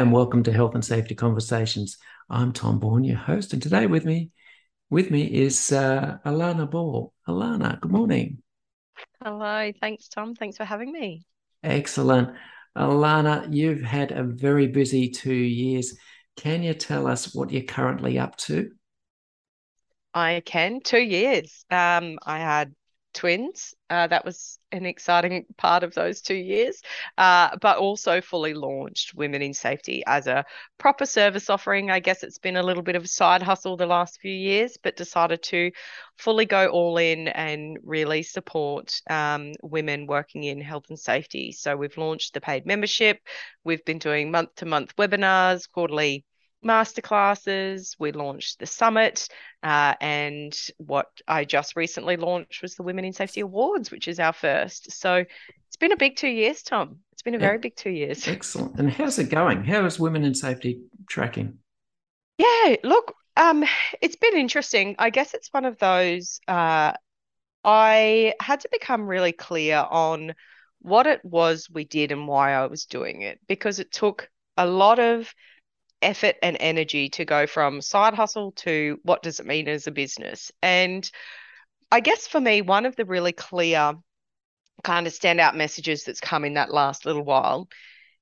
And welcome to Health and Safety Conversations. I'm Tom Bourne, your host, and today with me, with me is uh, Alanna Ball. Alanna, good morning. Hello, thanks, Tom. Thanks for having me. Excellent, Alanna. You've had a very busy two years. Can you tell us what you're currently up to? I can. Two years. Um, I had twins. Uh, that was an exciting part of those two years, uh, but also fully launched Women in Safety as a proper service offering. I guess it's been a little bit of a side hustle the last few years, but decided to fully go all in and really support um, women working in health and safety. So we've launched the paid membership. We've been doing month to month webinars, quarterly masterclasses. We launched the summit, uh, and what I just recently launched was the Women in Safety Awards, which is our first. So it's been a big two years, Tom. It's been a very big two years. Excellent. And how's it going? How is Women in Safety tracking? Yeah, look, um, it's been interesting. I guess it's one of those. Uh, I had to become really clear on what it was we did and why I was doing it because it took a lot of effort and energy to go from side hustle to what does it mean as a business. And I guess for me, one of the really clear kind of standout messages that's come in that last little while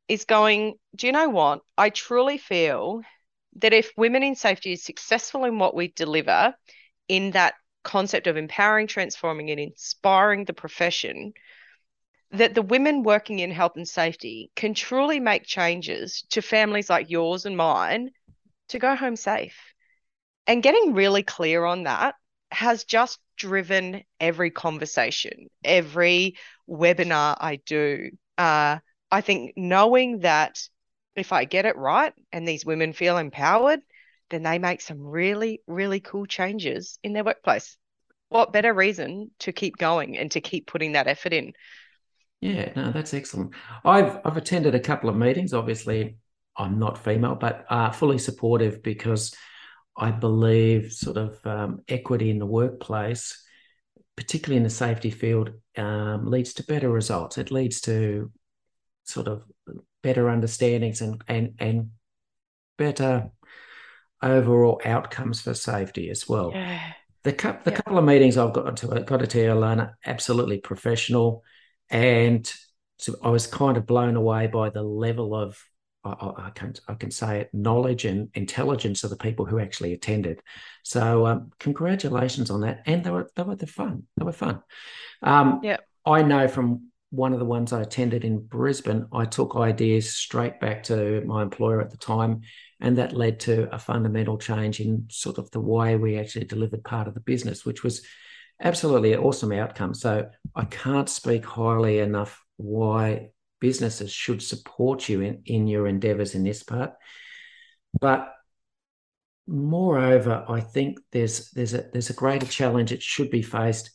is going, do you know what? I truly feel that if women in safety is successful in what we deliver in that concept of empowering, transforming, and inspiring the profession, that the women working in health and safety can truly make changes to families like yours and mine to go home safe. And getting really clear on that has just driven every conversation, every webinar I do. Uh, I think knowing that if I get it right and these women feel empowered, then they make some really, really cool changes in their workplace. What better reason to keep going and to keep putting that effort in? Yeah, no, that's excellent. I've I've attended a couple of meetings. Obviously, I'm not female, but uh, fully supportive because I believe sort of um, equity in the workplace, particularly in the safety field, um, leads to better results. It leads to sort of better understandings and and and better overall outcomes for safety as well. Yeah. The, cu- the yeah. couple of meetings I've got to got to tell you, Alanna, absolutely professional and so I was kind of blown away by the level of I, I can I can say it knowledge and intelligence of the people who actually attended. So um, congratulations on that, and they were they were the fun. They were fun. Um, yeah, I know from one of the ones I attended in Brisbane, I took ideas straight back to my employer at the time, and that led to a fundamental change in sort of the way we actually delivered part of the business, which was absolutely awesome outcome. So I can't speak highly enough why businesses should support you in, in your endeavors in this part. But moreover, I think there's there's a there's a greater challenge that should be faced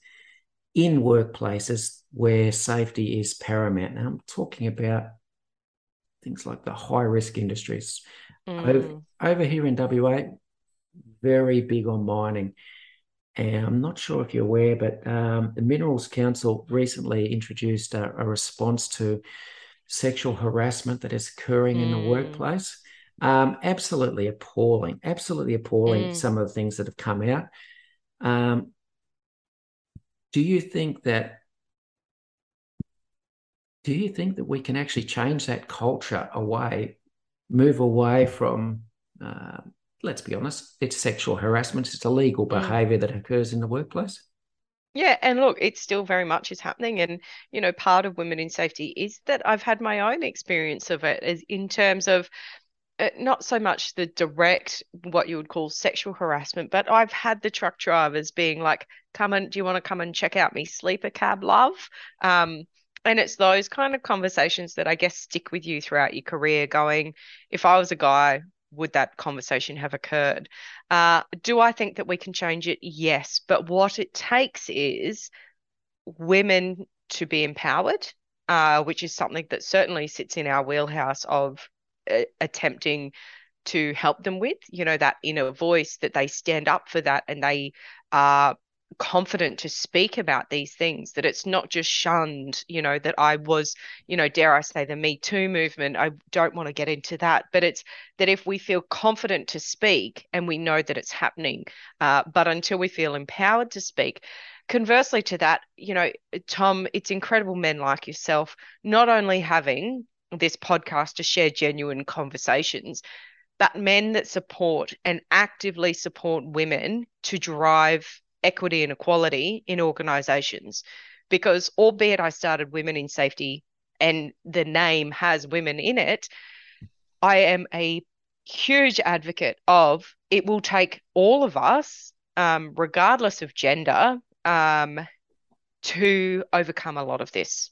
in workplaces where safety is paramount. And I'm talking about things like the high risk industries. Mm. Over, over here in WA, very big on mining. And I'm not sure if you're aware, but um, the Minerals Council recently introduced a, a, response to sexual harassment that is occurring mm. in the mm. workplace. Um, absolutely appalling, absolutely appalling. Mm. Some of the things that have come out. Um, do you think that? Do you think that we can actually change that culture away, move away from? Uh, let's be honest, it's sexual harassment. It's illegal mm. behaviour that occurs in the workplace. Yeah, and look, it still very much is happening. And, you know, part of women in safety is that I've had my own experience of it as in terms of uh, not so much the direct what you would call sexual harassment but i've had the truck drivers being like come and do you want to come and check out me sleeper cab love um, and it's those kind of conversations that i guess stick with you throughout your career going if i was a guy would that conversation have occurred? Uh, do i think that we can change it? Yes but what it takes is women to be empowered uh, which is something that certainly sits in our wheelhouse of uh, attempting to help them with you know that inner voice that they stand up for that and they are confident to speak about these things that it's not just shunned you know that i was you know dare i say the me too movement i don't want to get into that but it's that if we feel confident to speak and we know that it's happening uh, but until we feel empowered to speak. Conversely to that you know tom it's incredible men like yourself not only having this podcast to share genuine conversations, but men that support and actively support women to drive equity and equality in organizations. Because, albeit I started Women in Safety and the name has women in it, I am a huge advocate of it will take all of us, um, regardless of gender, um, to overcome a lot of this.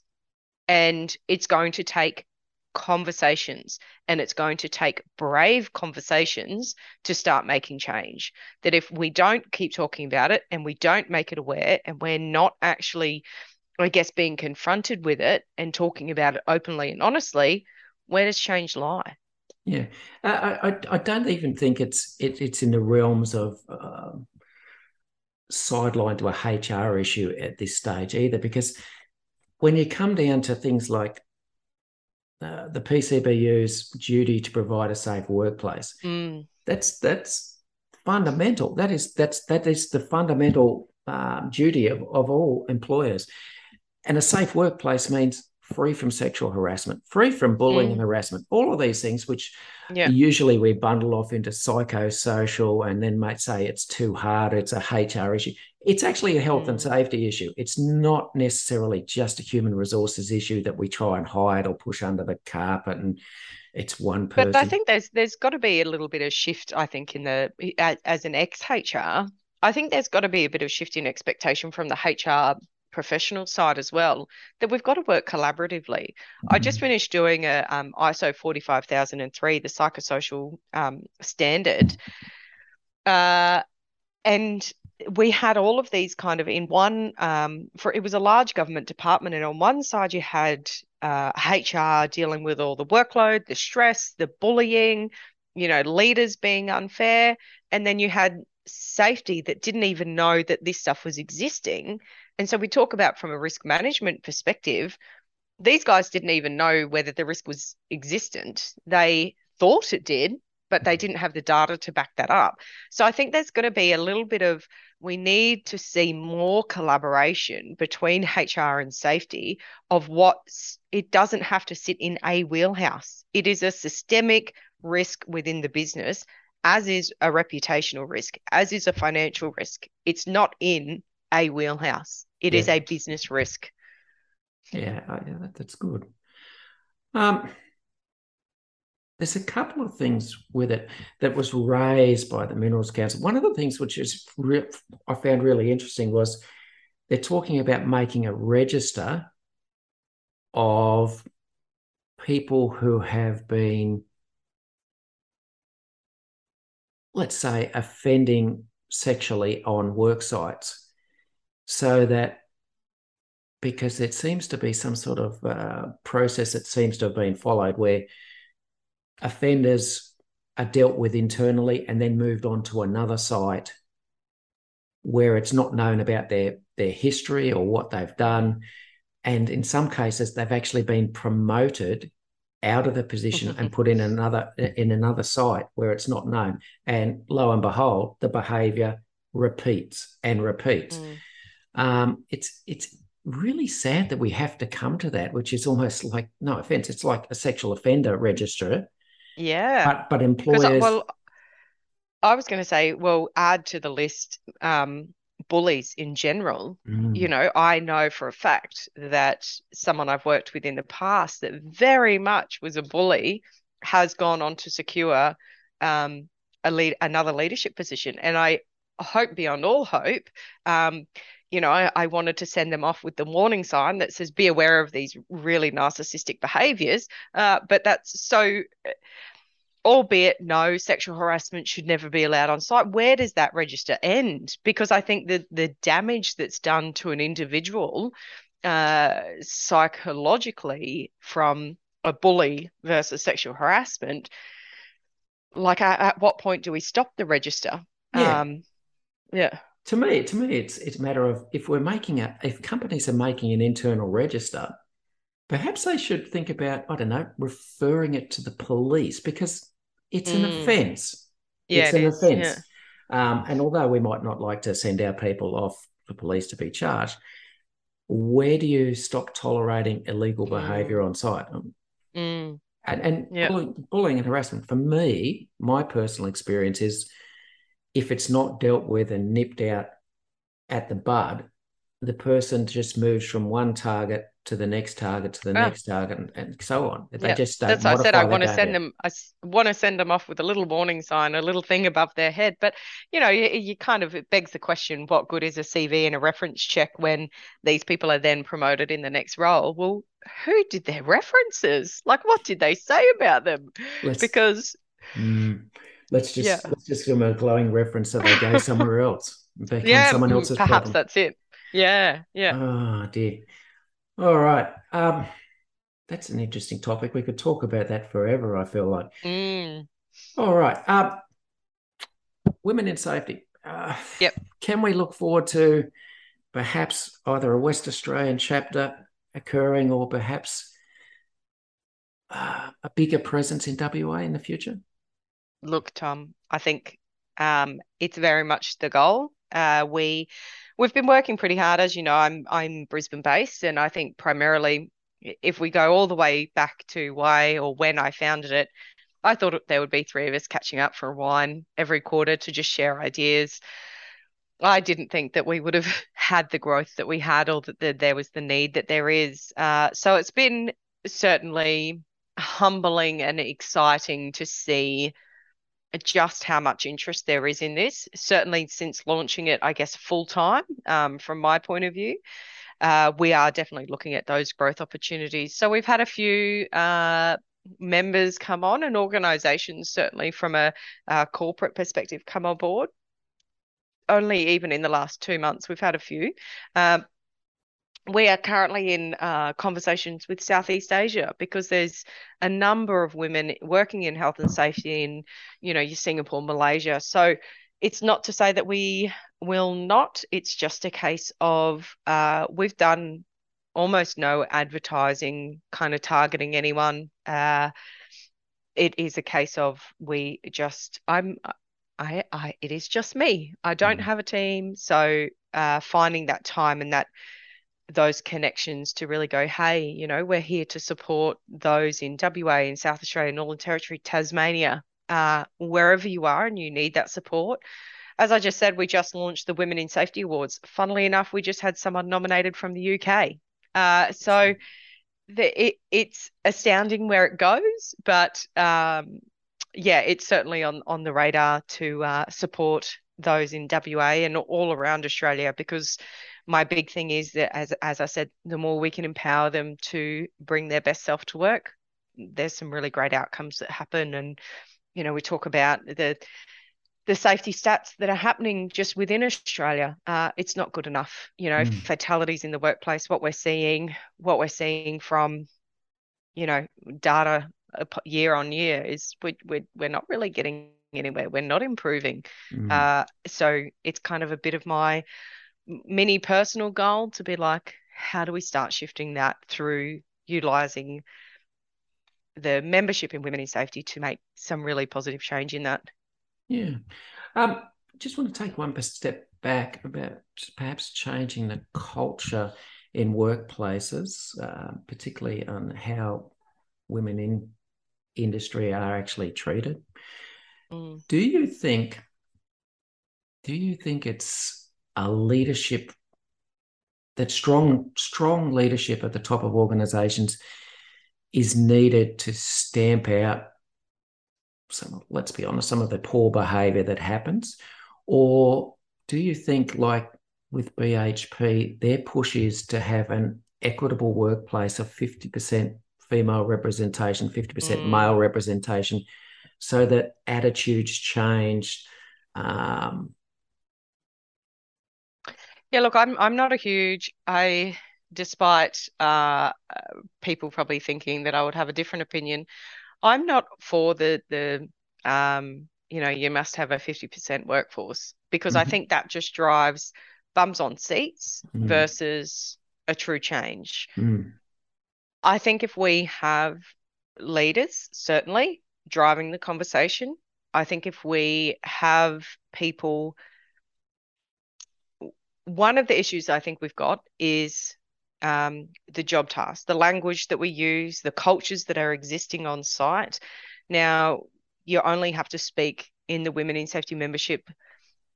And it's going to take conversations and it's going to take brave conversations to start making change. That if we don't keep talking about it and we don't make it aware and we're not actually i guess being confronted with it and talking about it openly and honestly where does change lie? Yeah. I i, I don't even think it's it, it's in the realms of uh, sidelined to a hr issue at this stage either because when you come down to things like uh, the PCBU's duty to provide a safe workplace. Mm. That's that's fundamental. That is that's that is the fundamental um, duty of, of all employers. And a safe workplace means free from sexual harassment, free from bullying mm. and harassment, all of these things, which yeah. usually we bundle off into psychosocial and then might say it's too hard, it's a HR issue. It's actually a health mm. and safety issue. It's not necessarily just a human resources issue that we try and hide or push under the carpet and it's one person. But I think there's there's got to be a little bit of shift, I think, in the as, as an ex HR. I think there's got to be a bit of shift in expectation from the HR professional side as well that we've got to work collaboratively. Mm-hmm. I just mm-hmm. finished doing a um, ISO 45003, the psychosocial um, standard, uh, and we had all of these kind of in one. Um, for it was a large government department, and on one side you had uh, HR dealing with all the workload, the stress, the bullying, you know, leaders being unfair, and then you had safety that didn't even know that this stuff was existing and so we talk about from a risk management perspective, these guys didn't even know whether the risk was existent. They thought it did, but they mm-hmm. didn't have the data to back that up. So I think there's going to be a little bit of we need to see more collaboration between HR and safety of what it doesn't have to sit in a wheelhouse. It is a systemic risk within the business, as is a reputational risk, as is a financial risk. It's not in a wheelhouse. It yeah. is a business risk. Yeah, yeah that's good. Um, there's a couple of things with it that was raised by the Minerals Council. One of the things which is re- I found really interesting was they're talking about making a register of people who have been let's say, offending sexually on work sites, so that because it seems to be some sort of uh, process that seems to have been followed where offenders are dealt with internally and then moved on to another site where it's not known about their their history or what they've done. And in some cases they've actually been promoted out of the position and put in another in another site where it's not known. And lo and behold the behavior repeats and repeats. Mm. Um, it's it's really sad that we have to come to that which is almost like no offense it's like a sexual offender register yeah but but employers well i was going to say well add to the list um, bullies in general. Mm. You know, I know for a fact that someone I've worked with in the past that very much was a bully has gone on to secure um, a lead another leadership position, and I hope beyond all hope. Um, you know, I, I, wanted to send them off with the warning sign that says, "Be aware of these really narcissistic behaviors." Uh, but that's so albeit no sexual harassment should never be allowed on site where does that register end because i think that the damage that's done to an individual uh, psychologically from a bully versus sexual harassment like at, at, what point do we stop the register yeah. um yeah to me to me it's it's a matter of if we're making a if companies are making an internal register perhaps they should think about i don't know referring it to the police because it's mm. an offence. Yeah, it's it an offence. Yeah. Um, and although we might not like to send our people off for police to be charged, where do you stop tolerating illegal mm. behaviour on site? Um, mm. And, and yep. bullying, bullying and harassment, for me, my personal experience is if it's not dealt with and nipped out at the bud, the person just moves from one target to the next target to the oh. next target and, and, so on. They yeah. just that's I said. I want to send them. I want to send them off with a little warning sign, a little thing above their head. But you know, you, you kind of it begs the question: What good is a CV and a reference check when these people are then promoted in the next role? Well, who did their references? Like, what did they say about them? Let's, because mm, let's just yeah. let's just give them a glowing reference so they go somewhere else. yeah, someone else's perhaps problem. that's it. Yeah, yeah. Oh dear. All right. Um, that's an interesting topic. We could talk about that forever. I feel like. Mm. All right. Um, women in safety. Uh, yep. Can we look forward to perhaps either a West Australian chapter occurring, or perhaps uh, a bigger presence in WA in the future? Look, Tom, I think um, it's very much the goal. Uh, we we've been working pretty hard, as you know. I'm I'm Brisbane based, and I think primarily, if we go all the way back to why or when I founded it, I thought there would be three of us catching up for a wine every quarter to just share ideas. I didn't think that we would have had the growth that we had, or that the, there was the need that there is. Uh, so it's been certainly humbling and exciting to see just how much interest there is in this. Certainly, since launching it, I guess full time um, from my point of view, uh, we are definitely looking at those growth opportunities. So we've had a few. Uh, members come on and organizations certainly from a, a corporate perspective come on board only even in the last two months we've had a few um, we are currently in uh, conversations with Southeast Asia because there's a number of women working in health and safety in, you know, Singapore, Malaysia. So it's not to say that we will not. It's just a case of uh, we've done almost no advertising, kind of targeting anyone. Uh, it is a case of we just I'm I I it is just me. I don't mm. have a team, so uh, finding that time and that those connections to really go, hey, you know, we're here to support those in WA, in South Australia, Northern Territory, Tasmania, uh, wherever you are and you need that support. As I just said, we just launched the Women in Safety Awards. Funnily enough, we just had someone nominated from the UK. Uh, so the, it, it's astounding where it goes, but um, yeah, it's certainly on on the radar to uh, support those in WA and all around Australia because my big thing is that as as I said, the more we can empower them to bring their best self to work, there's some really great outcomes that happen. And you know, we talk about the the safety stats that are happening just within Australia, uh, it's not good enough. You know, mm. fatalities in the workplace, what we're seeing, what we're seeing from, you know, data year on year is we, we're, we're not really getting anywhere. We're not improving. Mm. Uh, so it's kind of a bit of my mini personal goal to be like, how do we start shifting that through utilizing the membership in Women in Safety to make some really positive change in that? Yeah. Um, just want to take one step back about perhaps changing the culture in workplaces, uh, particularly on how women in industry are actually treated. Mm. Do you think? Do you think it's a leadership that strong strong leadership at the top of organizations is needed to stamp out some let's be honest some of the poor behavior that happens or do you think like with BHP their push is to have an equitable workplace of 50% female representation 50% mm. male representation so that attitudes change um, yeah, look, I'm I'm not a huge I despite uh, people probably thinking that I would have a different opinion. I'm not for the the um, you know you must have a 50% workforce because mm-hmm. I think that just drives bums on seats mm. versus a true change. Mm. I think if we have leaders certainly driving the conversation, I think if we have people one of the issues I think we've got is um, the job task, the language that we use, the cultures that are existing on site. Now, you only have to speak in the Women in Safety membership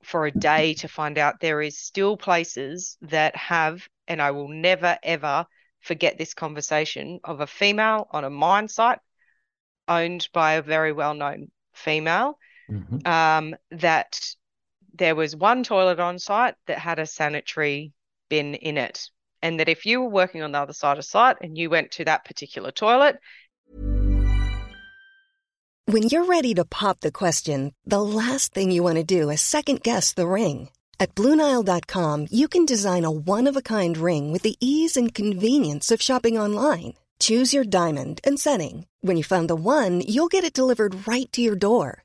for a day to find out there is still places that have, and I will never ever forget this conversation of a female on a mine site owned by a very well known female mm-hmm. um, that there was one toilet on site that had a sanitary bin in it. And that if you were working on the other side of site and you went to that particular toilet. When you're ready to pop the question, the last thing you want to do is second guess the ring. At Bluenile.com, you can design a one of a kind ring with the ease and convenience of shopping online. Choose your diamond and setting. When you find the one, you'll get it delivered right to your door.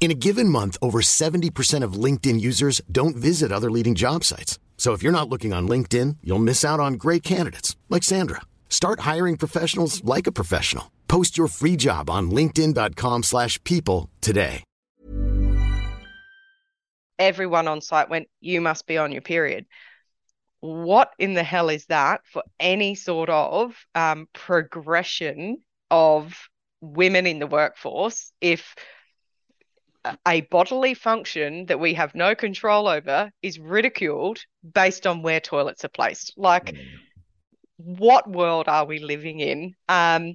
In a given month, over 70% of LinkedIn users don't visit other leading job sites. So if you're not looking on LinkedIn, you'll miss out on great candidates like Sandra. Start hiring professionals like a professional. Post your free job on linkedin.com/people today. Everyone on site went, "You must be on your period." What in the hell is that for any sort of um, progression of women in the workforce if a bodily function that we have no control over is ridiculed based on where toilets are placed. Like, mm. what world are we living in? Um,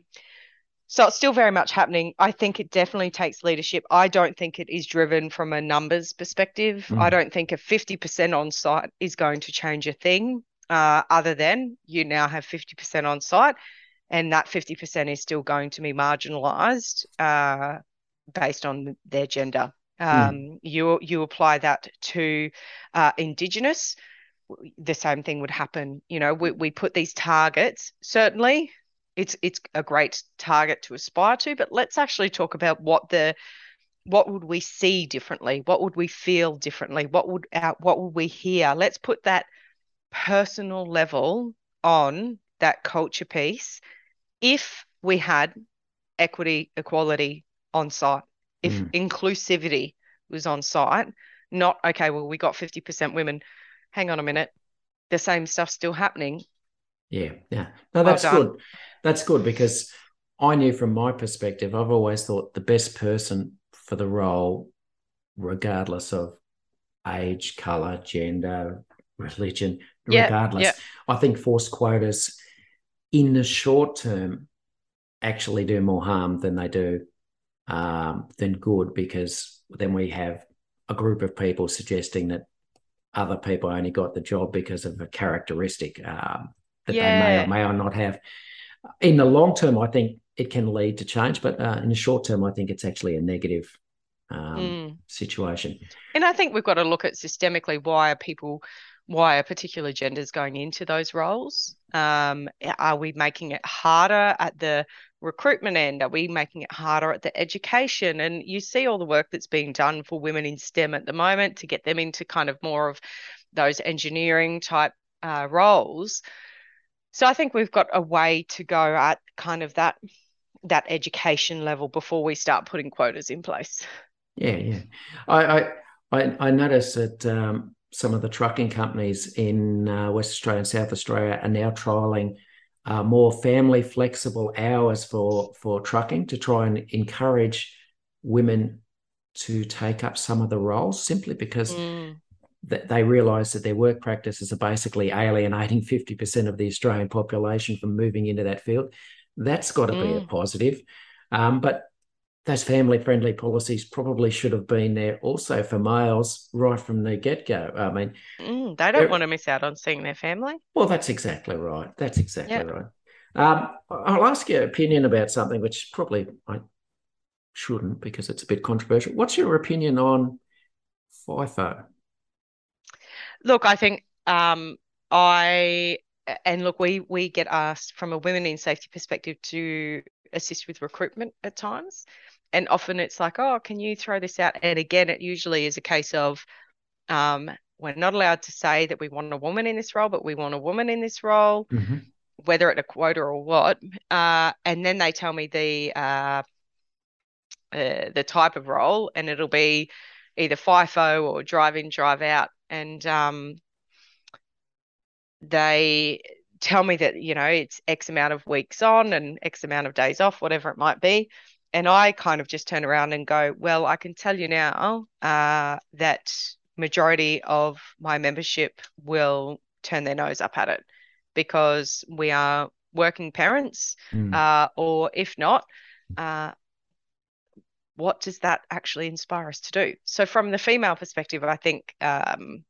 so it's still very much happening. I think it definitely takes leadership. I don't think it is driven from a numbers perspective. Mm. I don't think a 50% on site is going to change a thing, uh, other than you now have 50% on site, and that 50% is still going to be marginalized. Uh, based on their gender. Hmm. Um, mm. You you apply that to uh, Indigenous, the same thing would happen. You know, we we put these targets. Certainly, it's it's a great target to aspire to, but let's actually talk about what the what would we see differently? What would we feel differently? What would our, what would we hear? Let's put that personal level on that culture piece. If we had equity, equality, on site. If mm. inclusivity was on site, not okay, well, we got 50% women. Hang on a minute. The same stuff's still happening. Yeah. Yeah. No, that's well good. That's good because I knew from my perspective, I've always thought the best person for the role, regardless of age, color, gender, religion, Yeah, regardless. yeah. I think forced quotas in the short term actually do more harm than they do um, than good because then we have a group of people suggesting that other people only got the job because of a characteristic um, that they may or may or not have. In the long term, I think it can lead to change, but uh, in the short term, I think it's actually a negative um, Mm. situation. And I think we've got to look at systemically why are people, why are particular genders going into those roles? Um, are we making it harder at the recruitment end? Are we making it harder at the education? And you see all the work that's being done for women in STEM at the moment to get them into kind of more of those engineering type uh, roles. So I think we've got a way to go at kind of that that education level before we start putting quotas in place. Yeah, yeah. I I I, noticed that um, some of the trucking companies in uh, West Australia and South Australia are now trialing uh, more family flexible hours for for trucking to try and encourage women to take up some of the roles simply because Mm. th- they realise that their work practices are basically alienating 50% of the Australian population from moving into that field. That's got to be a Mm. positive. Um, but those family friendly policies probably should have been there also for males right from the get go. I mean, Mm, they don't want to miss out on seeing their family. well, that's exactly right. That's exactly Yeah. right. Um, I'll ask your opinion about something which probably I shouldn't because it's a bit controversial. What's your opinion on FIFO? Look, I think um, I and look, we we get asked from a women in safety perspective to assist with recruitment at times, and often it's like, oh, can you throw this out? And again, it usually is a case of um, we're not allowed to say that we want a woman in this role, but we want a woman in this role, Mhm. whether it a quota or what. Uh, and then they tell me the uh, uh, the type of role, and it'll be either FIFO or drive in, drive out. And um, they tell me that, you know, it's X amount of weeks on and X amount of days off, whatever it might be. And I kind of just turn around and go, well, I can tell you now uh, that majority of my membership will turn their nose up at it because we are working parents, Mm. uh, or if not, uh, what does that actually inspire us to do? So, from the female perspective, I think um,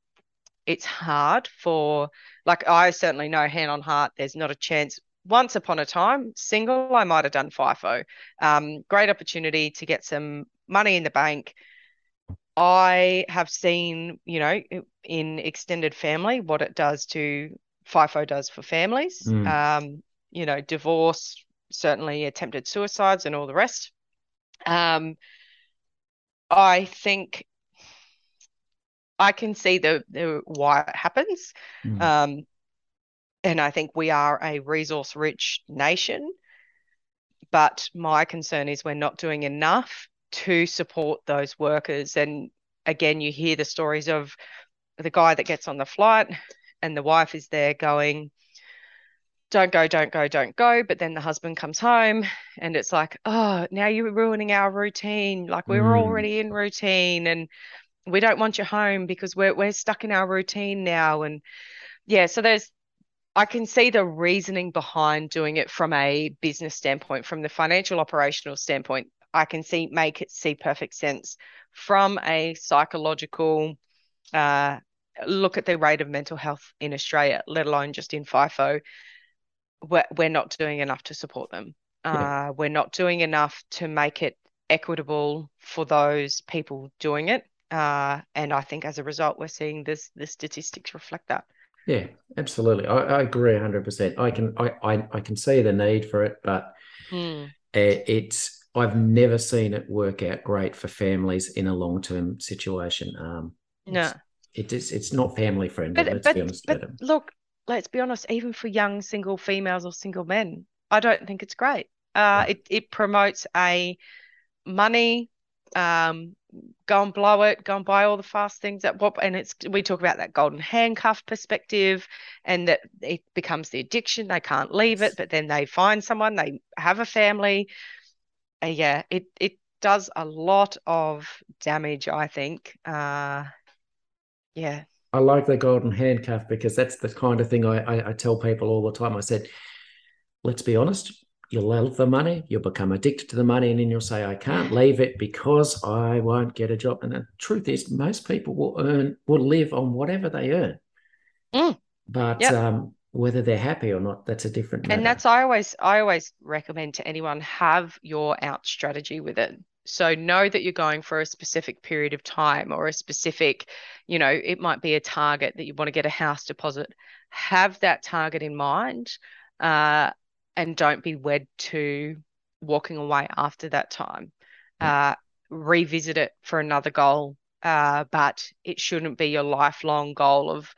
it's hard for, like, I certainly know hand on heart, there's not a chance. Once upon a time, single, I might have done FIFO. Um, great opportunity to get some money in the bank. I have seen, you know, in extended family, what it does to FIFO does for families. Mm. Um, you know, divorce, certainly attempted suicides and all the rest. Um, I think I can see the, the why it happens. Mm. Um, and I think we are a resource rich nation. But my concern is we're not doing enough to support those workers. And again, you hear the stories of the guy that gets on the flight and the wife is there going, don't go, don't go, don't go. But then the husband comes home and it's like, oh, now you're ruining our routine. Like we were Mm. already in routine and we don't want you home because we're we're stuck in our routine now. And yeah, so there's I can see the reasoning behind doing it from a business standpoint, from the financial operational standpoint. I can see make it see perfect sense from a psychological uh, look at the rate of mental health in Australia, let alone just in FIFO. We're, we're not doing enough to support them. Yeah. Uh, we're not doing enough to make it equitable for those people doing it. Uh, and I think as a result, we're seeing this the statistics reflect that. Yeah, absolutely. I, I agree 100%. I can I, I, I can see the need for it, but uh, it's I've never seen it work out great for families in a long-term situation. Um, No. it's, it is it's not family friendly, But let's but be honest but look, let's be honest, even for young single females or single men, I don't think it's great. Uh, it it promotes a money, um, go and blow it, go and buy all the fast things that what and it's we talk about that golden handcuff perspective and that it becomes the addiction, they can't leave it, but then they find someone, they have a family. Uh, yeah, it it does a lot of damage, I think. Uh, Yeah. I like the golden handcuff because that's the kind of thing I, I, I tell people all the time. I said, let's be honest, you'll love the money, you'll become addicted to the money, and then you'll say, I can't leave it because I won't get a job. And the truth is, most people will earn, will live on whatever they earn. Mm. But Yep. um, whether they're happy or not, that's a different matter. And that's I always I always recommend to anyone have your out strategy with it. So know that you're going for a specific period of time or a specific, you know, it might be a target that you want to get a house deposit. Have that target in mind, uh, and don't be wed to walking away after that time. Uh, revisit it for another goal, uh, but it shouldn't be your lifelong goal of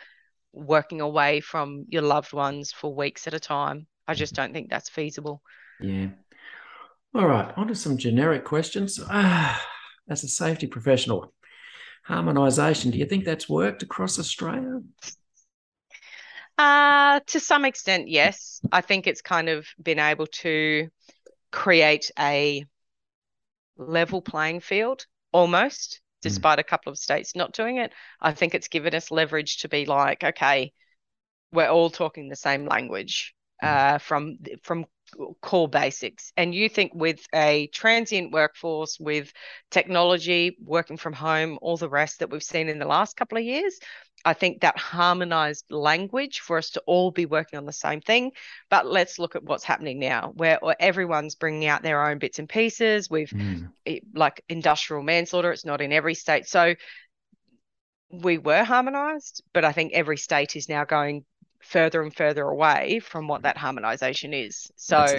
working away from your loved ones for weeks at a time. I just don't think that's feasible. Yeah. All right, on to some generic questions. Ah, as a safety professional, harmonisation, do you think that's worked across Australia? Uh, to some extent, yes. I think it's kind of been able to create a level playing field almost, despite a couple of states not doing it. I think it's given us leverage to be like, okay, we're all talking the same language uh, from from core basics. And you think with a transient workforce, with technology, working from home, all the rest that we've seen in the last couple of years, I think that harmonized language for us to all be working on the same thing. But let's look at what's happening now, where everyone's bringing out their own bits and pieces. We've mm. it- like industrial manslaughter, it's not in every state. So we were harmonized, but I think every state is now going further and further away from what that harmonization is. So That's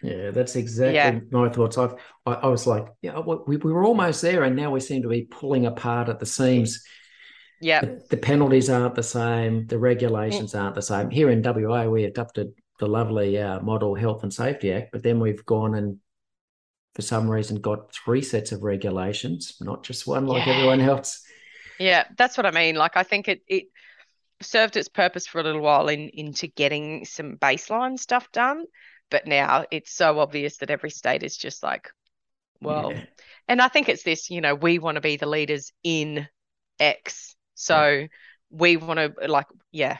Yeah, that's exactly Yeah. my thoughts. I've, I, I was like, yeah, we, we were almost there, and now we seem to be pulling apart at the seams. yeah, The, the penalties aren't the same, the regulations aren't the same. Here in WA, we adopted the lovely uh, Model Health and Safety Act, but then we've gone and, for some reason, got three sets of regulations, not just one like Yeah. everyone else. Yeah, that's what I mean. Like I think it it served its purpose for a little while in into getting some baseline stuff done, but now it's so obvious that every state is just like, well, Yeah. and I think it's this, you know, we want to be the leaders in X. So we want to like, yeah.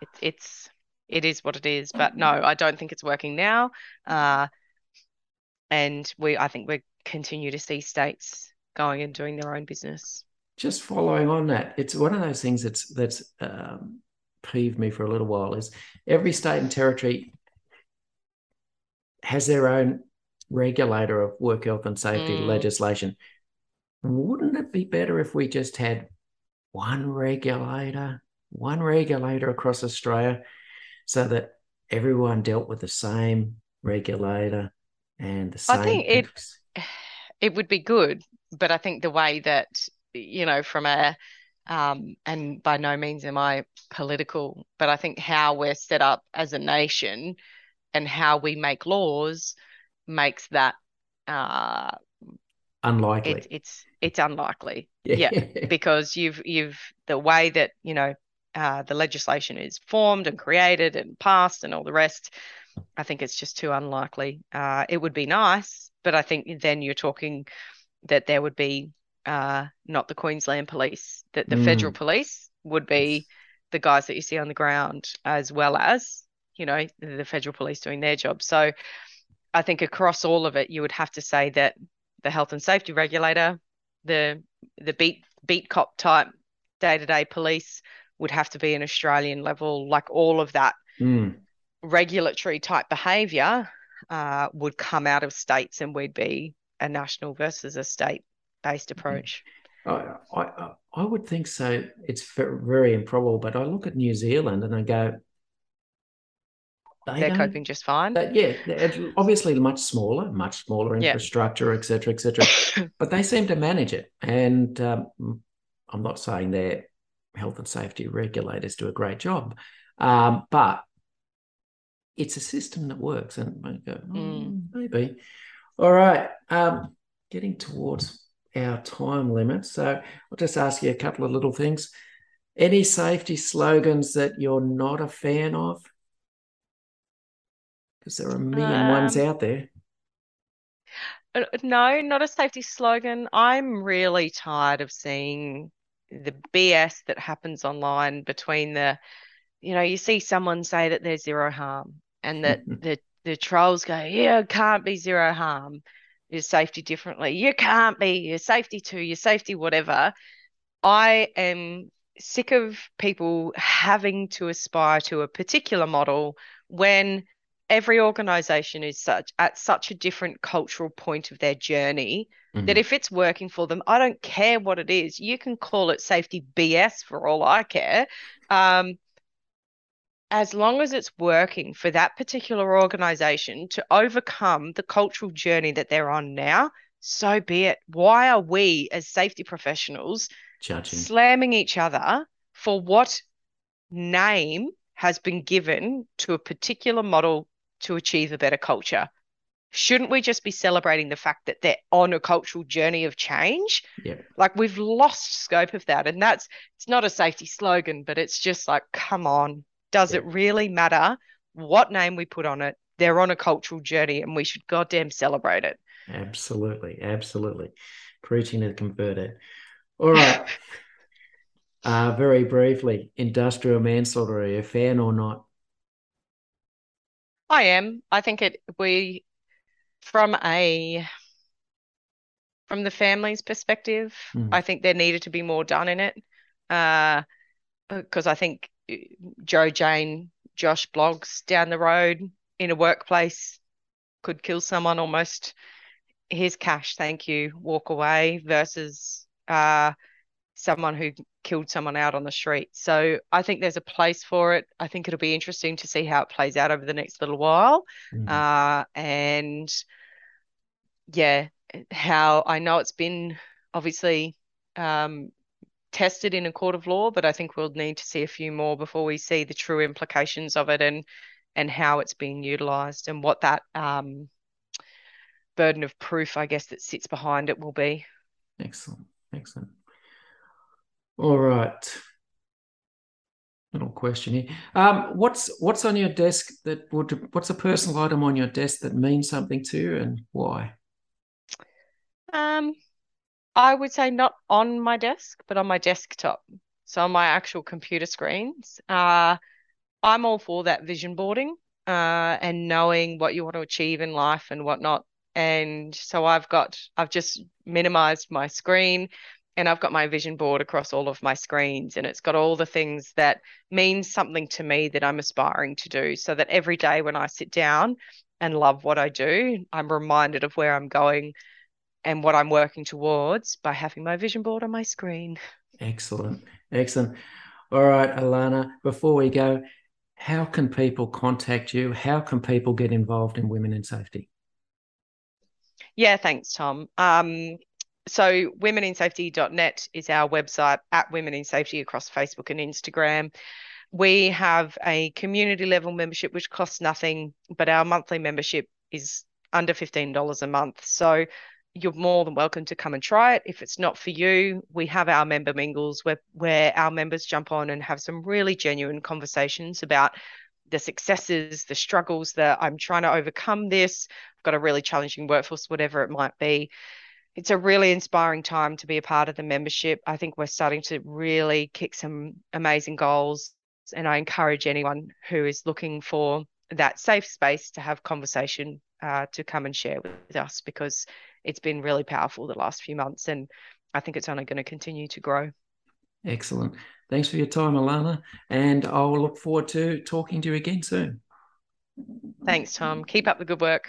It, it's it is what it is, but no, I don't think it's working now. Uh and we I think we continue to see states going and doing their own business. Just following on that, it's one of those things that's that's um, peeved me for a little while. Is every state and territory has their own regulator of work health and safety Mm. legislation. Wouldn't it be better if we just had one regulator, one regulator across Australia, so that everyone dealt with the same regulator and the same? I think it it would be good, but I think the way that, you know, from a um, and by no means am I political, but I think how we're set up as a nation and how we make laws makes that uh, unlikely. it, it's it's unlikely. Yeah. Yeah, because you've you've the way that you know uh, the legislation is formed and created and passed and all the rest. I think it's just too unlikely. Uh, it would be nice, but I think then you're talking that there would be uh, not the Queensland police, that the federal Mm. police would be the guys that you see on the ground, as well as you know the federal police doing their job. So I think across all of it, you would have to say that the health and safety regulator, the the beat beat cop type day to day police would have to be an Australian level, like all of that Mm. regulatory type behaviour uh, would come out of states, and we'd be a national versus a state based approach. I, I, I would think so. It's very improbable, but I look at New Zealand and I go, they They're coping just fine. yeah, obviously much smaller, much smaller Yeah. infrastructure, et cetera, et cetera. but they seem to manage it. And um, I'm not saying their health and safety regulators do a great job, um, but it's a system that works. And I go, "Oh, Mm. maybe. All right. Um, getting towards our time limit. So I'll just ask you a couple of little things. Any safety slogans that you're not a fan of? Because there are a million ones Um, out there. Uh, No, not a safety slogan. I'm really tired of seeing the BS that happens online between the, you know, you see someone say that there's zero harm and that the, the trolls go, yeah, it can't be zero harm. Your safety differently. You can't be your safety too, your safety, whatever. I am sick of people having to aspire to a particular model when every organization is such at such a different cultural point of their journey mm-hmm. that if it's working for them i don't care what it is you can call it safety bs for all i care um, as long as it's working for that particular organization to overcome the cultural journey that they're on now so be it why are we as safety professionals Judging. slamming each other for what name has been given to a particular model to achieve a better culture. Shouldn't we just be celebrating the fact that they're on a cultural journey of change? Yeah. Like we've lost scope of that. And that's it's not a safety slogan, but it's just like, come on, does yeah. it really matter what name we put on it? They're on a cultural journey and we should goddamn celebrate it. Absolutely. Absolutely. Preaching to the converted. All right. uh, very briefly, industrial manslaughter, are you a fan or not? I am. I think it we from a from the family's perspective, mm. I think there needed to be more done in it. Uh because I think Joe Jane, Josh blogs down the road in a workplace could kill someone almost here's cash, thank you, walk away versus uh, someone who killed someone out on the street. So I think there's a place for it. I think it'll be interesting to see how it plays out over the next little while. Mm-hmm. Uh, and yeah, how I know it's been obviously um, tested in a court of law, but I think we'll need to see a few more before we see the true implications of it and and how it's being utilized and what that um, burden of proof, I guess, that sits behind it will be. Excellent. Excellent. All right. Little question here. Um, what's what's on your desk that would what's a personal item on your desk that means something to you and why? Um, I would say not on my desk, but on my desktop. So on my actual computer screens. Uh, I'm all for that vision boarding uh, and knowing what you want to achieve in life and whatnot. And so I've got I've just minimized my screen and I've got my vision board across all of my screens and it's got all the things that mean something to me that I'm aspiring to do so that every day when I sit down and love what I do, I'm reminded of where I'm going and what I'm working towards by having my vision board on my screen. Excellent. Excellent. All right, Alanna, before we go, how can people contact you? How can people get involved in women in safety? Yeah, thanks, Tom. Um, so womeninsafety.net is our website at women in safety across facebook and instagram we have a community level membership which costs nothing but our monthly membership is under $15 a month so you're more than welcome to come and try it if it's not for you we have our member mingles where where our members jump on and have some really genuine conversations about the successes the struggles that i'm trying to overcome this i've got a really challenging workforce whatever it might be it's a really inspiring time to be a part of the membership. I think we're starting to really kick some amazing goals. And I encourage anyone who is looking for that safe space to have conversation uh, to come and share with us because it's been really powerful the last few months. And I think it's only going to continue to grow. Excellent. Thanks for your time, Alanna. And I'll look forward to talking to you again soon. Thanks, Tom. Keep up the good work.